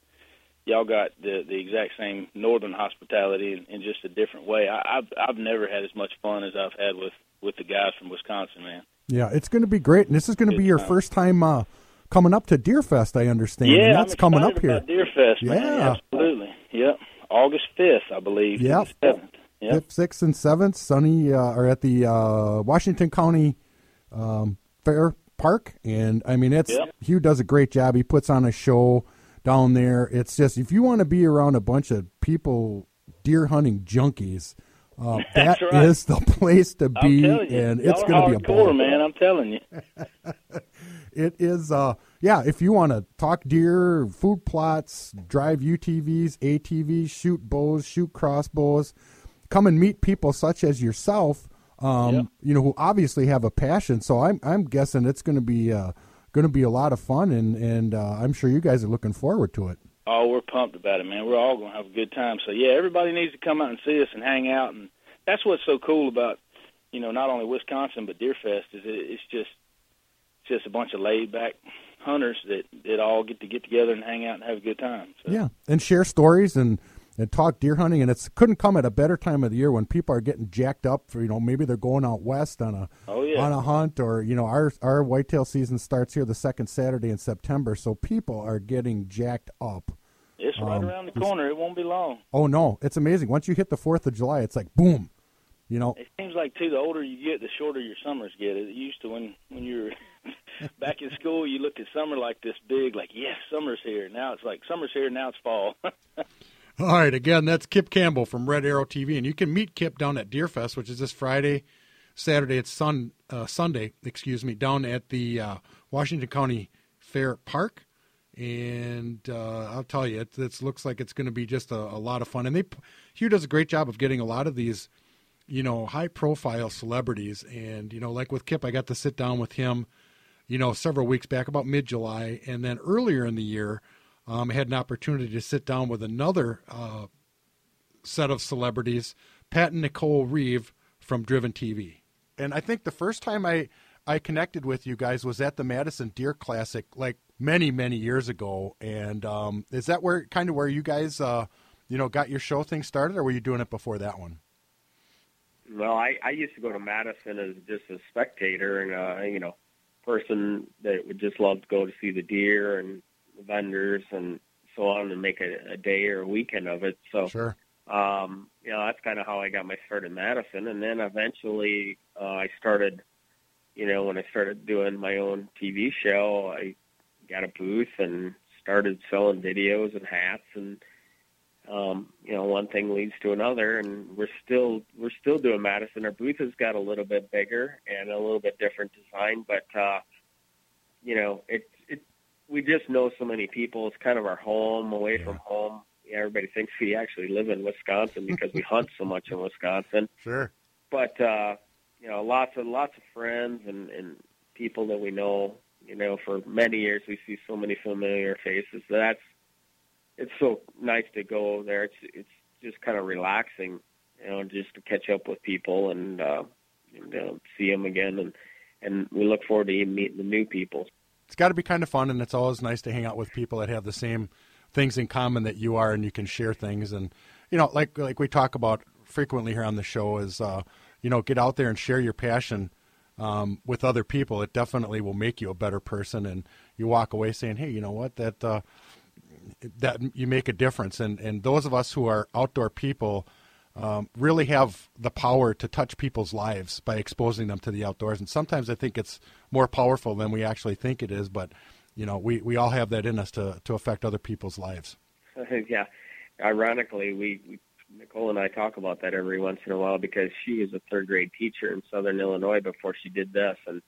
y'all got the the exact same northern hospitality in, in just a different way. I, I've I've never had as much fun as I've had with with the guys from Wisconsin, man. Yeah, it's going to be great, and this is going to be your first time uh, coming up to Deerfest, I understand. Yeah, and that's I'm coming up here. about Deer Fest, man. Yeah. absolutely. Yep, August fifth, I believe. Yep. 7th. Yep. Fifth, sixth, and seventh, Sunny uh, are at the uh, Washington County um, Fair Park, and I mean, it's Yep. Hugh does a great job. He puts on a show down there. It's just if you want to be around a bunch of people deer hunting junkies, uh, that right. is the place to be, you, and it's going to be a ball. man. I'm telling you. It is, uh, yeah. If you want to talk deer, food plots, drive UTVs, ATVs, shoot bows, shoot crossbows, come and meet people such as yourself. Um, Yep. you know, who obviously have a passion. So I'm, I'm guessing it's going to be, uh, going to be a lot of fun, and and uh, I'm sure you guys are looking forward to it. Oh, we're pumped about it, man. We're all going to have a good time. So yeah, everybody needs to come out and see us and hang out, and that's what's so cool about you know not only Wisconsin but Deer Fest is it, it's just it's just a bunch of laid back hunters that that all get to get together and hang out and have a good time. So. Yeah, and share stories and and talk deer hunting, and it's couldn't come at a better time of the year when people are getting jacked up for you know maybe they're going out west on a Oh, yeah. on a hunt or you know our our whitetail season starts here the second Saturday in September, so people are getting jacked up. It's right Um, around the corner. It won't be long. Oh no, it's amazing. Once you hit the Fourth of July, it's like boom, you know. It seems like too the older you get, the shorter your summers get. It used to when when you were back in school, you looked at summer like this big, like yes, summer's here. Now it's like summer's here. Now it's fall. All right, again, that's Kip Campbell from Red Arrow TV, and you can meet Kip down at Deerfest, which is this Friday, Saturday, it's sun, uh, Sunday, excuse me, down at the uh, Washington County Fair Park, and uh, I'll tell you, it, looks like it's going to be just a, a lot of fun. And they, Hugh does a great job of getting a lot of these, you know, high-profile celebrities, and you know, like with Kip, I got to sit down with him, you know, several weeks back, about mid-July, and then earlier in the year. Um, I had an opportunity to sit down with another uh, set of celebrities, Pat and Nicole Reeve from Driven TV. And I think the first time I I connected with you guys was at the Madison Deer Classic, like many many years ago. And um, is that where kind of where you guys, uh, you know, got your show thing started, or were you doing it before that one? Well, I, I used to go to Madison as just a spectator and uh, you know, person that would just love to go to see the deer and the vendors and so on and make a, a day or a weekend of it. So Sure. um, you know, that's kind of how I got my start in Madison. And then eventually uh, I started, you know, when I started doing my own TV show, I got a booth and started selling videos and hats and um, you know, one thing leads to another, and we're still we're still doing Madison. Our booth has got a little bit bigger and a little bit different design, but uh, you know, it it we just know so many people. It's kind of our home, away from home. Yeah, everybody thinks we actually live in Wisconsin because we hunt so much in Wisconsin. Sure. But uh, you know, lots of lots of friends and and people that we know. You know, for many years we see so many familiar faces. That's it's so nice to go there. It's it's just kind of relaxing, you know, just to catch up with people and uh, and uh, see them again, and and we look forward to even meeting the new people. It's got to be kind of fun, and it's always nice to hang out with people that have the same things in common that you are, and you can share things. And you know, like like we talk about frequently here on the show, is uh, you know, get out there and share your passion um, with other people. It definitely will make you a better person, and you walk away saying, "Hey, you know what? That uh, that you make a difference." And and those of us who are outdoor people. Um, really have the power to touch people's lives by exposing them to the outdoors. And sometimes I think it's more powerful than we actually think it is. But you know, we, we all have that in us to to affect other people's lives. yeah, ironically, we, we Nicole and I talk about that every once in a while because she is a third grade teacher in Southern Illinois before she did this, and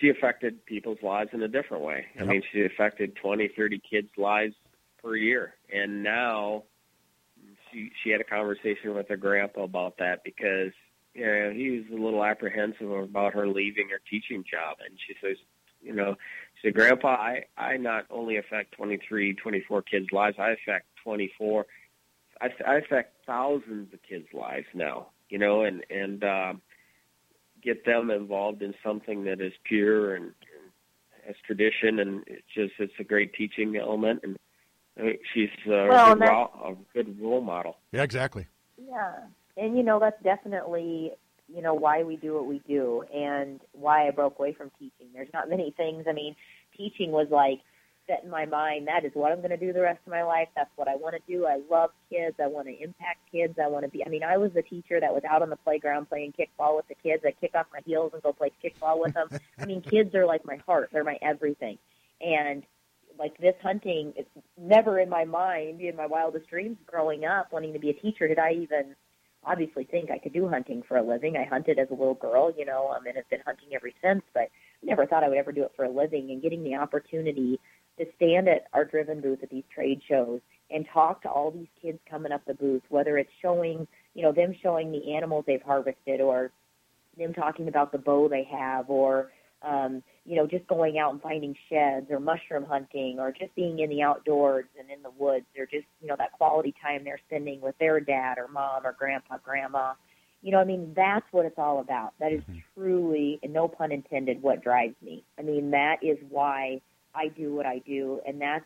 she affected people's lives in a different way. Yep. I mean, she affected 20, 30 kids' lives per year, and now she she had a conversation with her grandpa about that because you know he was a little apprehensive about her leaving her teaching job, and she says, you know, she said, Grandpa, I I not only affect 23, 24 kids' lives, I affect 24. I, I affect thousands of kids' lives now, you know, and and um, get them involved in something that is pure and, and has tradition, and it's just it's a great teaching element, and she's uh, well, a, good role, a good role model. Yeah, exactly. Yeah, and you know that's definitely you know why we do what we do, and why I broke away from teaching. There's not many things. I mean, teaching was like set in my mind that is what I'm going to do the rest of my life. That's what I want to do. I love kids. I want to impact kids. I want to be. I mean, I was the teacher that was out on the playground playing kickball with the kids. I kick off my heels and go play kickball with them. I mean, kids are like my heart. They're my everything. And like this hunting, it's never in my mind, in my wildest dreams growing up, wanting to be a teacher, did I even obviously think I could do hunting for a living. I hunted as a little girl, you know, um, and have been hunting ever since, but never thought I would ever do it for a living. And getting the opportunity to stand at our driven booth at these trade shows and talk to all these kids coming up the booth, whether it's showing, you know, them showing the animals they've harvested or them talking about the bow they have or, um, you know, just going out and finding sheds or mushroom hunting or just being in the outdoors and in the woods or just, you know, that quality time they're spending with their dad or mom or grandpa, grandma. You know, I mean, that's what it's all about. That is mm-hmm. truly, and no pun intended, what drives me. I mean, that is why – I do what I do, and that's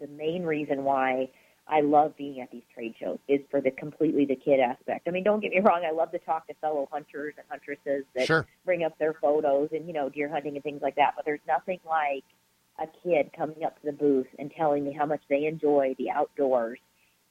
the main reason why I love being at these trade shows is for the completely the kid aspect. I mean, don't get me wrong, I love to talk to fellow hunters and huntresses that sure. bring up their photos and you know deer hunting and things like that. But there's nothing like a kid coming up to the booth and telling me how much they enjoy the outdoors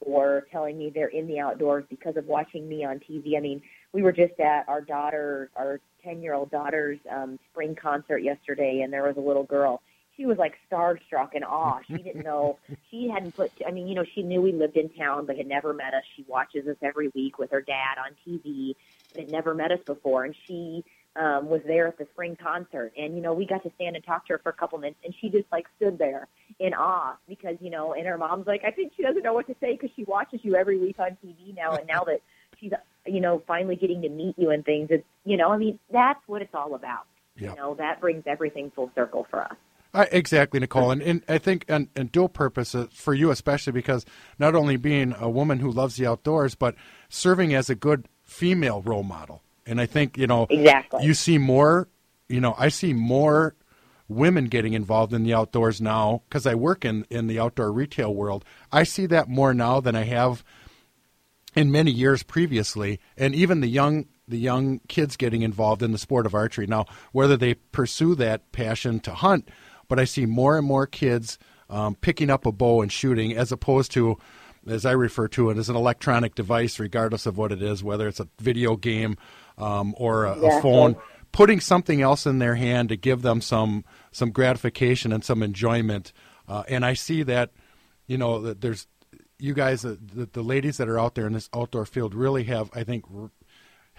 or telling me they're in the outdoors because of watching me on TV. I mean, we were just at our daughter, our 10 year old daughter's um, spring concert yesterday, and there was a little girl she was like starstruck and awe. She didn't know she hadn't put. I mean, you know, she knew we lived in town, but had never met us. She watches us every week with her dad on TV, but had never met us before. And she um, was there at the spring concert, and you know, we got to stand and talk to her for a couple minutes, and she just like stood there in awe because you know, and her mom's like, I think she doesn't know what to say because she watches you every week on TV now, and now that she's you know finally getting to meet you and things, it's you know, I mean, that's what it's all about. Yep. You know, that brings everything full circle for us. Uh, exactly, Nicole, and, and I think and, and dual purpose uh, for you especially because not only being a woman who loves the outdoors, but serving as a good female role model. And I think you know exactly you see more. You know, I see more women getting involved in the outdoors now because I work in in the outdoor retail world. I see that more now than I have in many years previously, and even the young the young kids getting involved in the sport of archery now, whether they pursue that passion to hunt but I see more and more kids um, picking up a bow and shooting as opposed to, as I refer to it, as an electronic device, regardless of what it is, whether it's a video game um, or a, yeah. a phone. Putting something else in their hand to give them some some gratification and some enjoyment, uh, and I see that, you know, that there's you guys, the, the ladies that are out there in this outdoor field, really have, I think,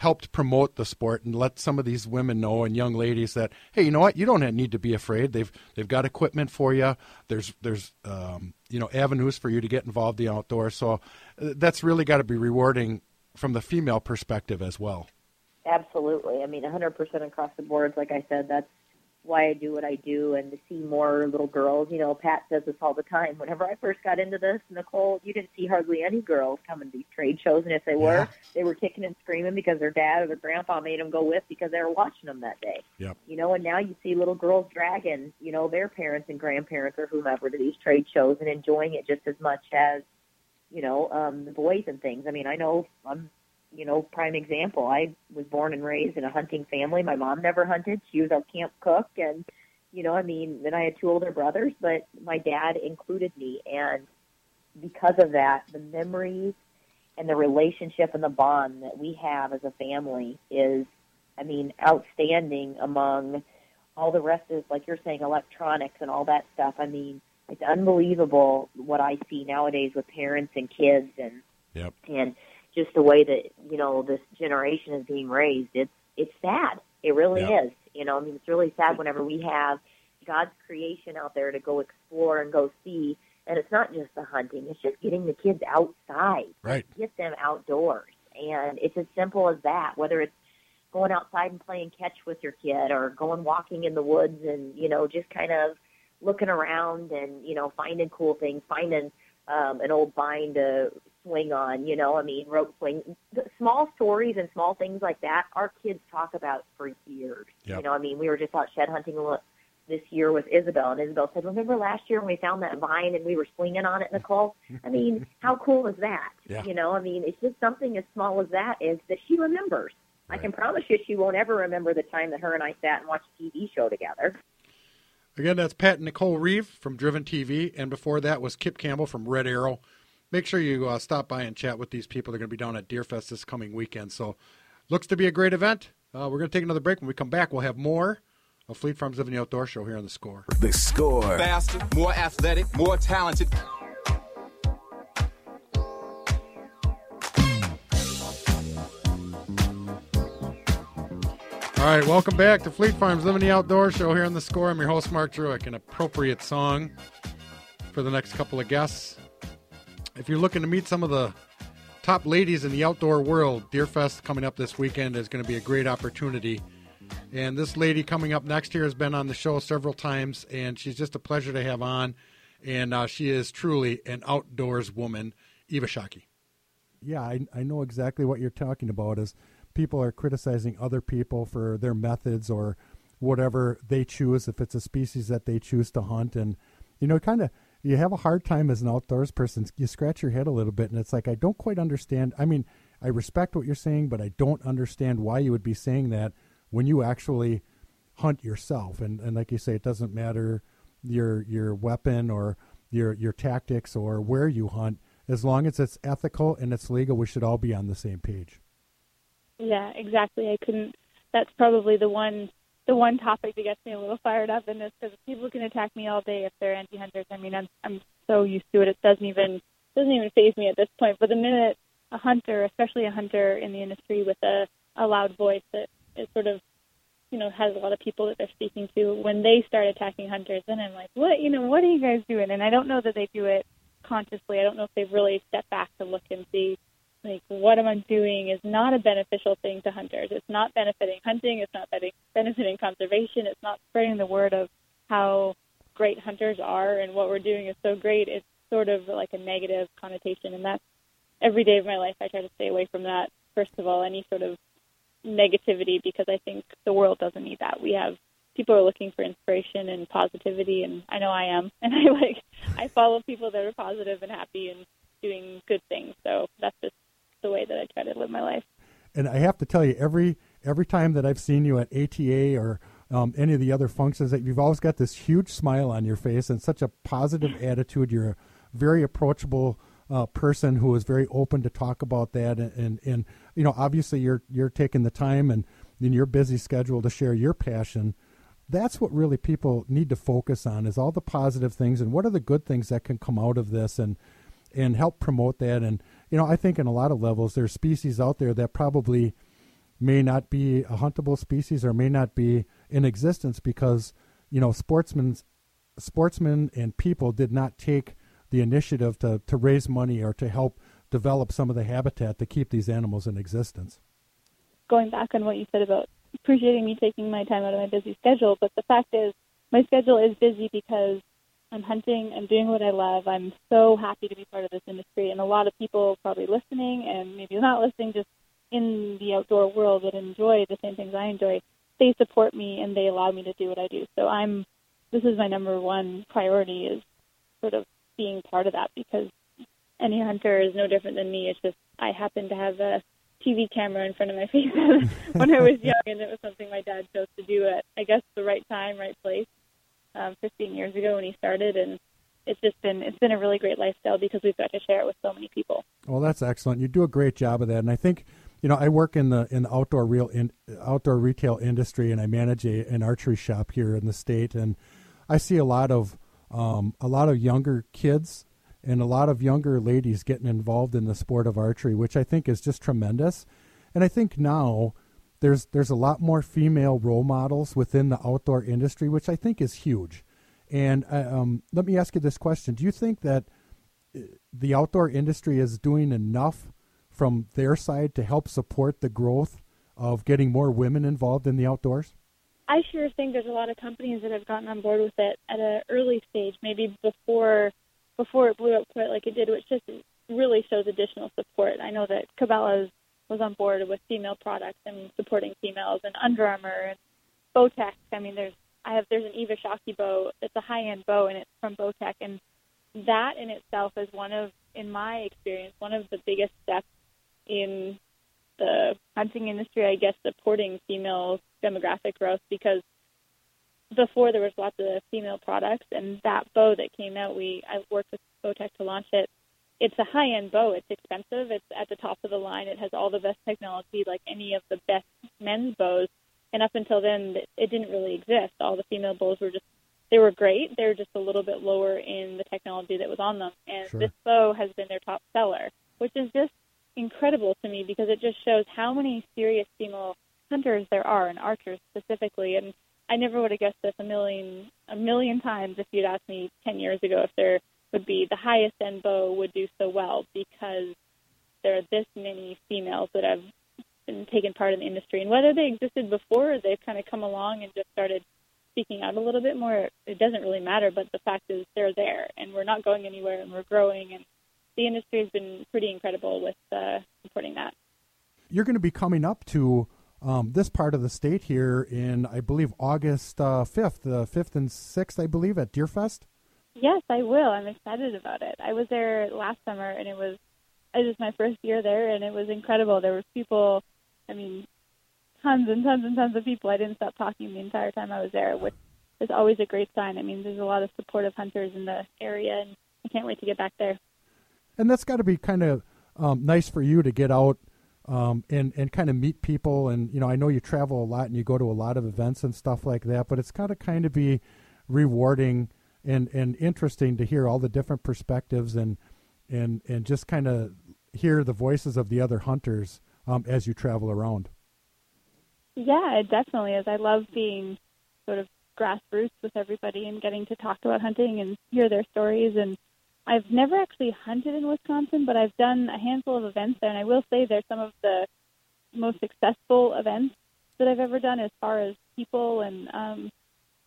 helped promote the sport and let some of these women know and young ladies that hey you know what? You don't need to be afraid. They've they've got equipment for you there's there's um, you know avenues for you to get involved in the outdoors so uh, that's really got to be rewarding from the female perspective as well. Absolutely. I mean 100% across the board. Like i said that's why I do what I do and to see more little girls. You know, Pat says this all the time. Whenever I first got into this, Nicole, you didn't see hardly any girls coming to these trade shows, and if they were, yeah. they were kicking and screaming because their dad or their grandpa made them go with because they were watching them that day. Yep. You know, and now you see little girls dragging, you know, their parents and grandparents or whomever to these trade shows and enjoying it just as much as, you know, um, the boys and things. I mean, I know I'm you know, prime example. I was born and raised in a hunting family. My mom never hunted. She was our camp cook and you know, I mean, then I had two older brothers, but my dad included me and because of that, the memories and the relationship and the bond that we have as a family is, I mean, outstanding among all the rest is like you're saying electronics and all that stuff. I mean, it's unbelievable what I see nowadays with parents and kids and Yep. and just the way that you know this generation is being raised. It's it's sad. It really Yeah. is. You know, I mean, it's really sad whenever we have God's creation out there to go explore and go see. And it's not just the hunting; it's just getting the kids outside, Right. get them outdoors. And it's as simple as that. Whether it's going outside and playing catch with your kid, or going walking in the woods and you know just kind of looking around and you know finding cool things, finding um, an old vine to swing on. You know, I mean, rope swing, small stories and small things like that. Our kids talk about for years. Yep. You know, I mean, we were just out shed hunting a this year with Isabel, and Isabel said, "Remember last year when we found that vine and we were swinging on it, Nicole? I mean, how cool is that? Yeah. You know, I mean, it's just something as small as that is that she remembers. I can promise you, she won't ever remember the time that her and I sat and watched a TV show together. Again, that's Pat and Nicole Reeve from Driven TV, and before that was Kip Campbell from Red Arrow. Make sure you uh, stop by and chat with these people. They're going to be down at Deerfest this coming weekend, so looks to be a great event. Uh, we're going to take another break. When we come back, we'll have more of Fleet Farms Living the Outdoor Show here on the Score. The Score. Faster, more athletic, more talented. All right, welcome back to Fleet Farms Living the Outdoor Show here on the Score. I'm your host Mark Druick. An appropriate song for the next couple of guests. If you're looking to meet some of the top ladies in the outdoor world, Deerfest coming up this weekend is going to be a great opportunity. And this lady coming up next here has been on the show several times, and she's just a pleasure to have on. And uh, she is truly an outdoors woman, Eva Shockey. yeah, I, I know exactly what you're talking about. Is people are criticizing other people for their methods or whatever they choose, if it's a species that they choose to hunt, and you know, kind of you have a hard time as an outdoors person. You scratch your head a little bit, and it's like I don't quite understand. I mean, I respect what you're saying, but I don't understand why you would be saying that when you actually hunt yourself. And and like you say, it doesn't matter your your weapon or your your tactics or where you hunt as long as it's ethical and it's legal we should all be on the same page Yeah, exactly. I couldn't. That's probably the one the one topic that gets me a little fired up in this because people can attack me all day if they're anti-hunters. I mean, I'm I'm so used to it. It doesn't even doesn't even phase me at this point. But the minute a hunter, especially a hunter in the industry with a a loud voice that is sort of you know has a lot of people that they're speaking to, when they start attacking hunters, then I'm like, what you know, what are you guys doing? And I don't know that they do it consciously. I don't know if they've really stepped back to look and see like what I'm doing is not a beneficial thing to hunters. It's not benefiting hunting. It's not benefiting conservation. It's not spreading the word of how great hunters are and what we're doing is so great. It's sort of like a negative connotation, and that's every day of my life. I try to stay away from that. First of all, any sort of negativity because I think the world doesn't need that. We have people are looking for inspiration and positivity, and I know I am, and I like I follow people that are positive and happy and doing good things. So that's just the way that I try to live my life. and i have to tell you every every time that i've seen you at ata or um, any of the other functions that you've always got this huge smile on your face and such a positive attitude you're a very approachable uh, person who is very open to talk about that and, and and you know obviously you're you're taking the time and in your busy schedule to share your passion that's what really people need to focus on is all the positive things and what are the good things that can come out of this and and help promote that and you know i think in a lot of levels there's species out there that probably may not be a huntable species or may not be in existence because you know sportsmen sportsmen and people did not take the initiative to, to raise money or to help develop some of the habitat to keep these animals in existence. Going back on what you said about appreciating me taking my time out of my busy schedule, but the fact is my schedule is busy because I'm hunting, I'm doing what I love. I'm so happy to be part of this industry and a lot of people probably listening and maybe not listening just in the outdoor world that enjoy the same things I enjoy. They support me and they allow me to do what I do. So I'm this is my number one priority is sort of being part of that because any hunter is no different than me. It's just I happen to have a TV camera in front of my face when I was young, and it was something my dad chose to do at I guess the right time, right place, um, 15 years ago when he started, and it's just been it's been a really great lifestyle because we've got to share it with so many people. Well, that's excellent. You do a great job of that, and I think you know I work in the in the outdoor real in, outdoor retail industry, and I manage a, an archery shop here in the state, and I see a lot of um, a lot of younger kids and a lot of younger ladies getting involved in the sport of archery, which I think is just tremendous. And I think now there's there's a lot more female role models within the outdoor industry, which I think is huge. And uh, um, let me ask you this question: Do you think that uh, the outdoor industry is doing enough from their side to help support the growth of getting more women involved in the outdoors? I sure think there's a lot of companies that have gotten on board with it at an early stage, maybe before before it blew up quite like it did, which just really shows additional support. I know that Cabela's was on board with female products and supporting females, and Under Armour and Bowtech. I mean, there's I have there's an Eva Shockey bow. It's a high end bow, and it's from Bowtech, and that in itself is one of, in my experience, one of the biggest steps in the hunting industry. I guess supporting female demographic growth because before there was lots of female products, and that bow that came out, we I worked with Bowtech to launch it. It's a high end bow. It's expensive. It's at the top of the line. It has all the best technology, like any of the best men's bows. And up until then, it didn't really exist. All the female bows were just they were great. They were just a little bit lower in the technology that was on them. And Sure. this bow has been their top seller, which is just incredible to me because it just shows how many serious female hunters there are and archers specifically. And I never would have guessed this a million a million times if you'd asked me ten years ago if there would be the highest end bow would do so well because there are this many females that have been taken part in the industry. And whether they existed before or they've kind of come along and just started speaking out a little bit more, it doesn't really matter. But the fact is they're there and we're not going anywhere and we're growing and the industry has been pretty incredible with uh, supporting that. You're going to be coming up to um, this part of the state here in, I believe, August uh, 5th, the 5th and 6th, I believe, at Deerfest. Yes, I will. I'm excited about it. I was there last summer, and it was it was my first year there, and it was incredible. There were people, I mean, tons and tons and tons of people. I didn't stop talking the entire time I was there, which is always a great sign. I mean, there's a lot of supportive hunters in the area, and I can't wait to get back there. And that's got to be kind of um, nice for you to get out um, and and kind of meet people. And you know, I know you travel a lot and you go to a lot of events and stuff like that. But it's got to kind of be rewarding and and interesting to hear all the different perspectives and and and just kind of hear the voices of the other hunters um, as you travel around. Yeah, it definitely is. I love being sort of grassroots with everybody and getting to talk about hunting and hear their stories. And I've never actually hunted in Wisconsin, but I've done a handful of events there. And I will say they're some of the most successful events that I've ever done as far as people and um,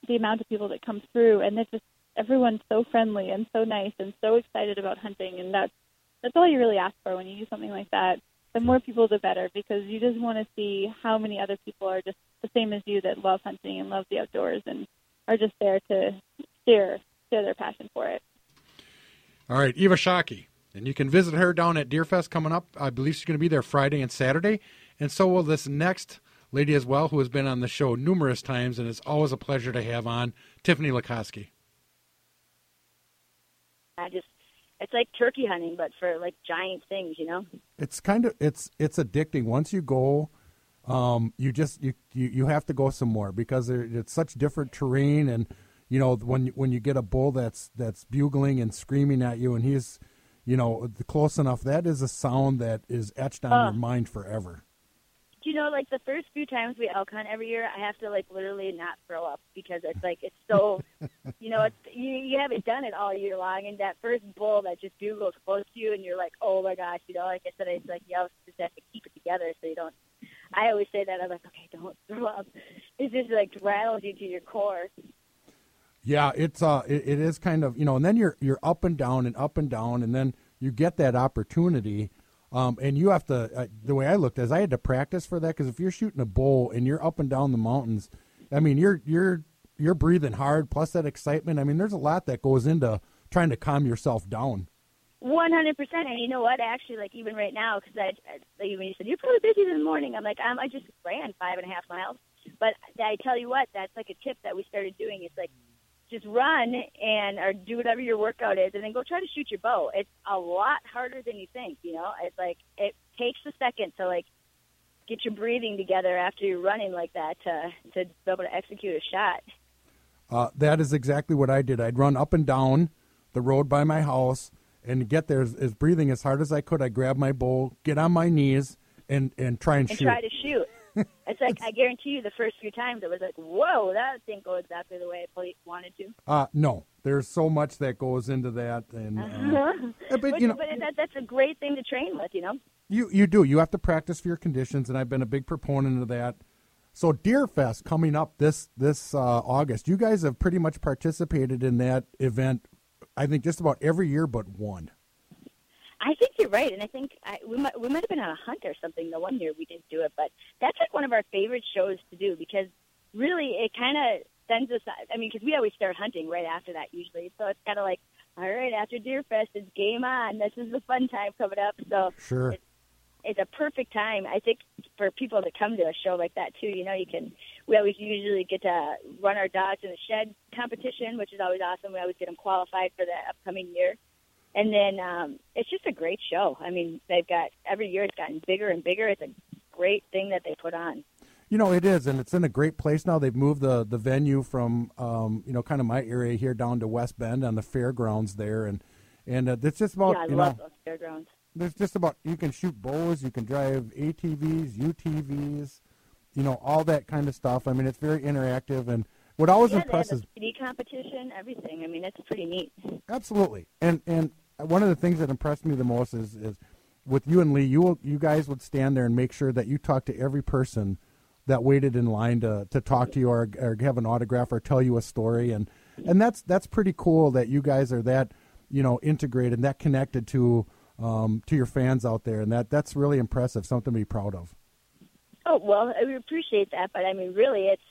the amount of people that come through. And it's just everyone's so friendly and so nice and so excited about hunting. And that's that's all you really ask for when you do something like that. The more people, the better, because you just want to see how many other people are just the same as you that love hunting and love the outdoors and are just there to share share their passion for it. All right, Eva Shockey. And you can visit her down at Deerfest coming up. I believe she's going to be there Friday and Saturday. And so will this next lady as well, who has been on the show numerous times and it's always a pleasure to have on, Tiffany Lakosky. I just it's like turkey hunting, but for like giant things, you know. It's kind of it's it's addicting. Once you go, um, you just you, you you have to go some more because there, it's such different terrain, and you know when when you get a bull that's that's bugling and screaming at you, and he's you know close enough, that is a sound that is etched on your mind forever. You know, like the first few times we elk hunt every year, I have to like literally not throw up because it's like it's so, you know, it's you you haven't done it all year long, and that first bull that just bugles close to you, and you're like, oh my gosh, you know, like I said, it's like you always just have to keep it together so you don't. I always say that I'm like, okay, don't throw up. It just like rattles you to your core. Yeah, it's uh, it, it is kind of you know, and then you're you're up and down and up and down, and then you get that opportunity, um, and you have to. Uh, the way I looked as I had to practice for that because if you're shooting a bull and you're up and down the mountains, I mean you're you're you're breathing hard plus that excitement. I mean, there's a lot that goes into trying to calm yourself down. One hundred percent, and you know what? Actually, like even right now, because I, I like when you said you're probably busy in the morning, I'm like, um, I just ran five and a half miles. But I tell you what, that's like a tip that we started doing. It's like just run and or do whatever your workout is, and then go try to shoot your bow. It's a lot harder than you think. You know, it's like it takes a second to like get your breathing together after you're running like that to to be able to execute a shot. Uh, that is exactly what I did. I'd run up and down the road by my house and get there as, as breathing as hard as I could. I grab my bow, get on my knees, and and try and, and shoot. try to shoot. it's like I guarantee you, the first few times it was like, "Whoa, that didn't go exactly the way I wanted to." Uh, no, there's so much that goes into that, and uh, Uh-huh. but, but you know- but that, that's a great thing to train with, you know. you you do. You have to practice for your conditions, and I've been a big proponent of that. So Deer Fest coming up this this uh, August. You guys have pretty much participated in that event. I think just about every year but one. I think right, and I think I, we might we might have been on a hunt or something the one year we didn't do it, but that's like one of our favorite shows to do because really it kind of sends us. I mean, because we always start hunting right after that usually, so it's kind of like, all right, after Deer Fest, it's game on. This is the fun time coming up. So Sure. it's, it's a perfect time, I think, for people to come to a show like that too. You know, you can. We always usually get to run our dogs in a shed competition, which is always awesome. We always get them qualified for the upcoming year. And then um, it's just a great show. I mean, they've got every year it's gotten bigger and bigger. It's a great thing that they put on. You know, it is, and it's in a great place now. They've moved the the venue from um, you know kind of my area here down to West Bend on the fairgrounds there, and and uh, it's just about yeah, I you love know those fairgrounds. there's just about you can shoot bows, you can drive ATVs, UTVs, you know all that kind of stuff. I mean, it's very interactive, and what always yeah, impresses they have a CD competition, everything. I mean, it's pretty neat. Absolutely, and and one of the things that impressed me the most is is with you and Lee, you will, you guys would stand there and make sure that you talk to every person that waited in line to, to talk to you or, or have an autograph or tell you a story, and and that's that's pretty cool that you guys are that you know integrated and that connected to um, to your fans out there, and that that's really impressive, something to be proud of. Oh well, we appreciate that, but I mean, really, it's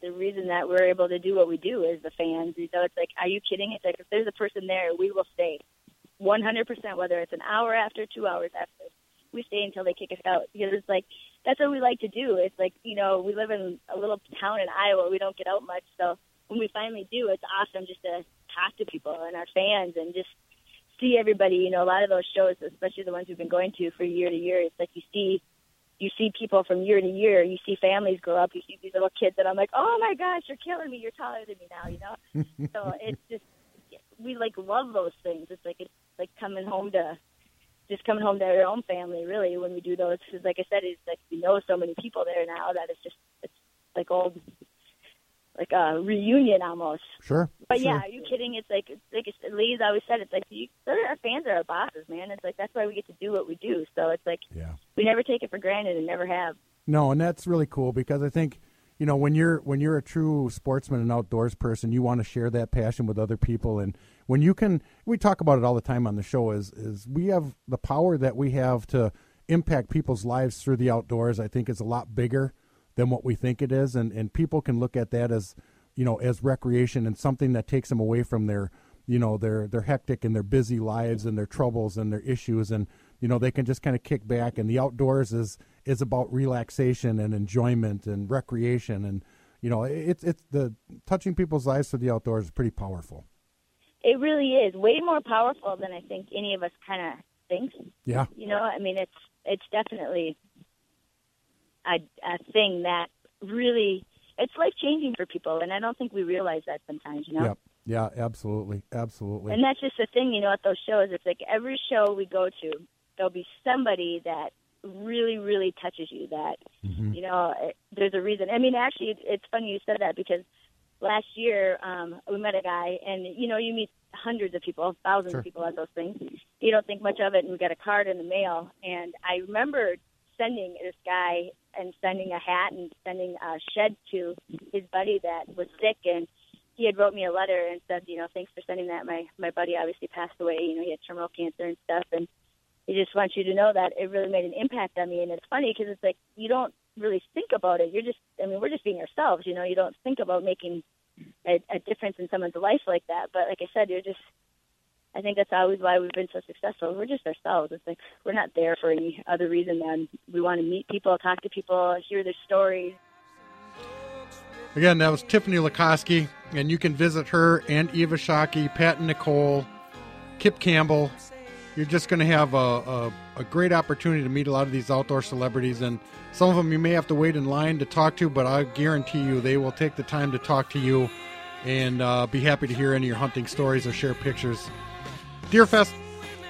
the reason that we're able to do what we do is the fans. You know, it's like, are you kidding? It's like if there's a person there, we will stay, 100%. Whether it's an hour after, two hours after, we stay until they kick us out because it's like that's what we like to do. It's like you know, we live in a little town in Iowa. We don't get out much, so when we finally do, it's awesome just to talk to people and our fans and just see everybody. You know, a lot of those shows, especially the ones we've been going to for year to year, it's like you see you see people from year to year. You see families grow up. You see these little kids, and I'm like, oh my gosh, you're killing me. You're taller than me now, you know. so it's just we like love those things. It's like it's like coming home to just coming home to your own family. Really, when we do those, because like I said, it's like we know so many people there now that it's just it's like old like a reunion almost. Sure. But sure. yeah, are you kidding? It's like like it's, Lee's always said. It's like you, our fans are our bosses, man. It's like that's why we get to do what we do. So it's like yeah. we never take it for granted and never have. No, and that's really cool because I think you know when you're when you're a true sportsman and outdoors person, you want to share that passion with other people, and when you can, we talk about it all the time on the show. Is is we have the power that we have to impact people's lives through the outdoors. I think is a lot bigger than what we think it is, and and people can look at that as you know as recreation and something that takes them away from their you know their their hectic and their busy lives and their troubles and their issues and you know they can just kind of kick back and the outdoors is is about relaxation and enjoyment and recreation and you know it's it's the touching people's lives through the outdoors is pretty powerful It really is way more powerful than I think any of us kind of think. yeah You know, I mean, it's it's definitely a a thing that really it's life changing for people, and I don't think we realize that sometimes. You know. yeah yeah absolutely absolutely And that's just the thing, you know, at those shows. It's like every show we go to, there'll be somebody that really, really touches you. That Mhm. you know, it, there's a reason. I mean, actually, it- it's funny you said that because last year um, we met a guy, and you know, you meet hundreds of people, thousands Sure. of people at those things. You don't think much of it, and we got a card in the mail. And I remember sending this guy and sending a hat and sending a shed to his buddy that was sick and he had wrote me a letter and said, you know, thanks for sending that. My my buddy obviously passed away. You know, he had terminal cancer and stuff, and he just wants you to know that it really made an impact on me. And it's funny because it's like you don't really think about it. You're just, I mean, we're just being ourselves. You know, you don't think about making a, a difference in someone's life like that. But like I said, you're just. I think that's always why we've been so successful. We're just ourselves. It's like we're not there for any other reason than we want to meet people, talk to people, hear their stories. Again, that was Tiffany Lakosky, and you can visit her and Eva Shockey, Pat and Nicole, Kip Campbell. You're just going to have a, a, a great opportunity to meet a lot of these outdoor celebrities, and some of them you may have to wait in line to talk to, but I guarantee you they will take the time to talk to you and uh, be happy to hear any of your hunting stories or share pictures. Deerfest,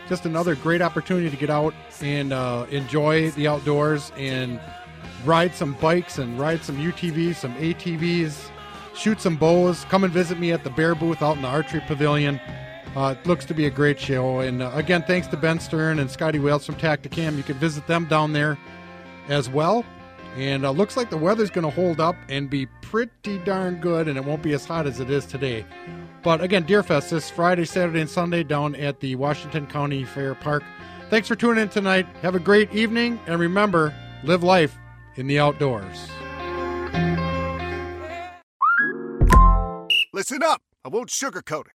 just another great opportunity to get out and uh, enjoy the outdoors and ride some bikes and ride some UTVs, some ATVs, shoot some bows. Come and visit me at the Bear booth out in the Archery Pavilion. Uh, it looks to be a great show. And uh, again, thanks to Ben Stern and Scotty Wales from Tactacam. You can visit them down there as well. And uh, looks like the weather's going to hold up and be pretty darn good, and it won't be as hot as it is today. But again, Deerfest this Friday, Saturday, and Sunday down at the Washington County Fair Park. Thanks for tuning in tonight. Have a great evening, and remember, live life in the outdoors. Listen up. I won't sugarcoat it.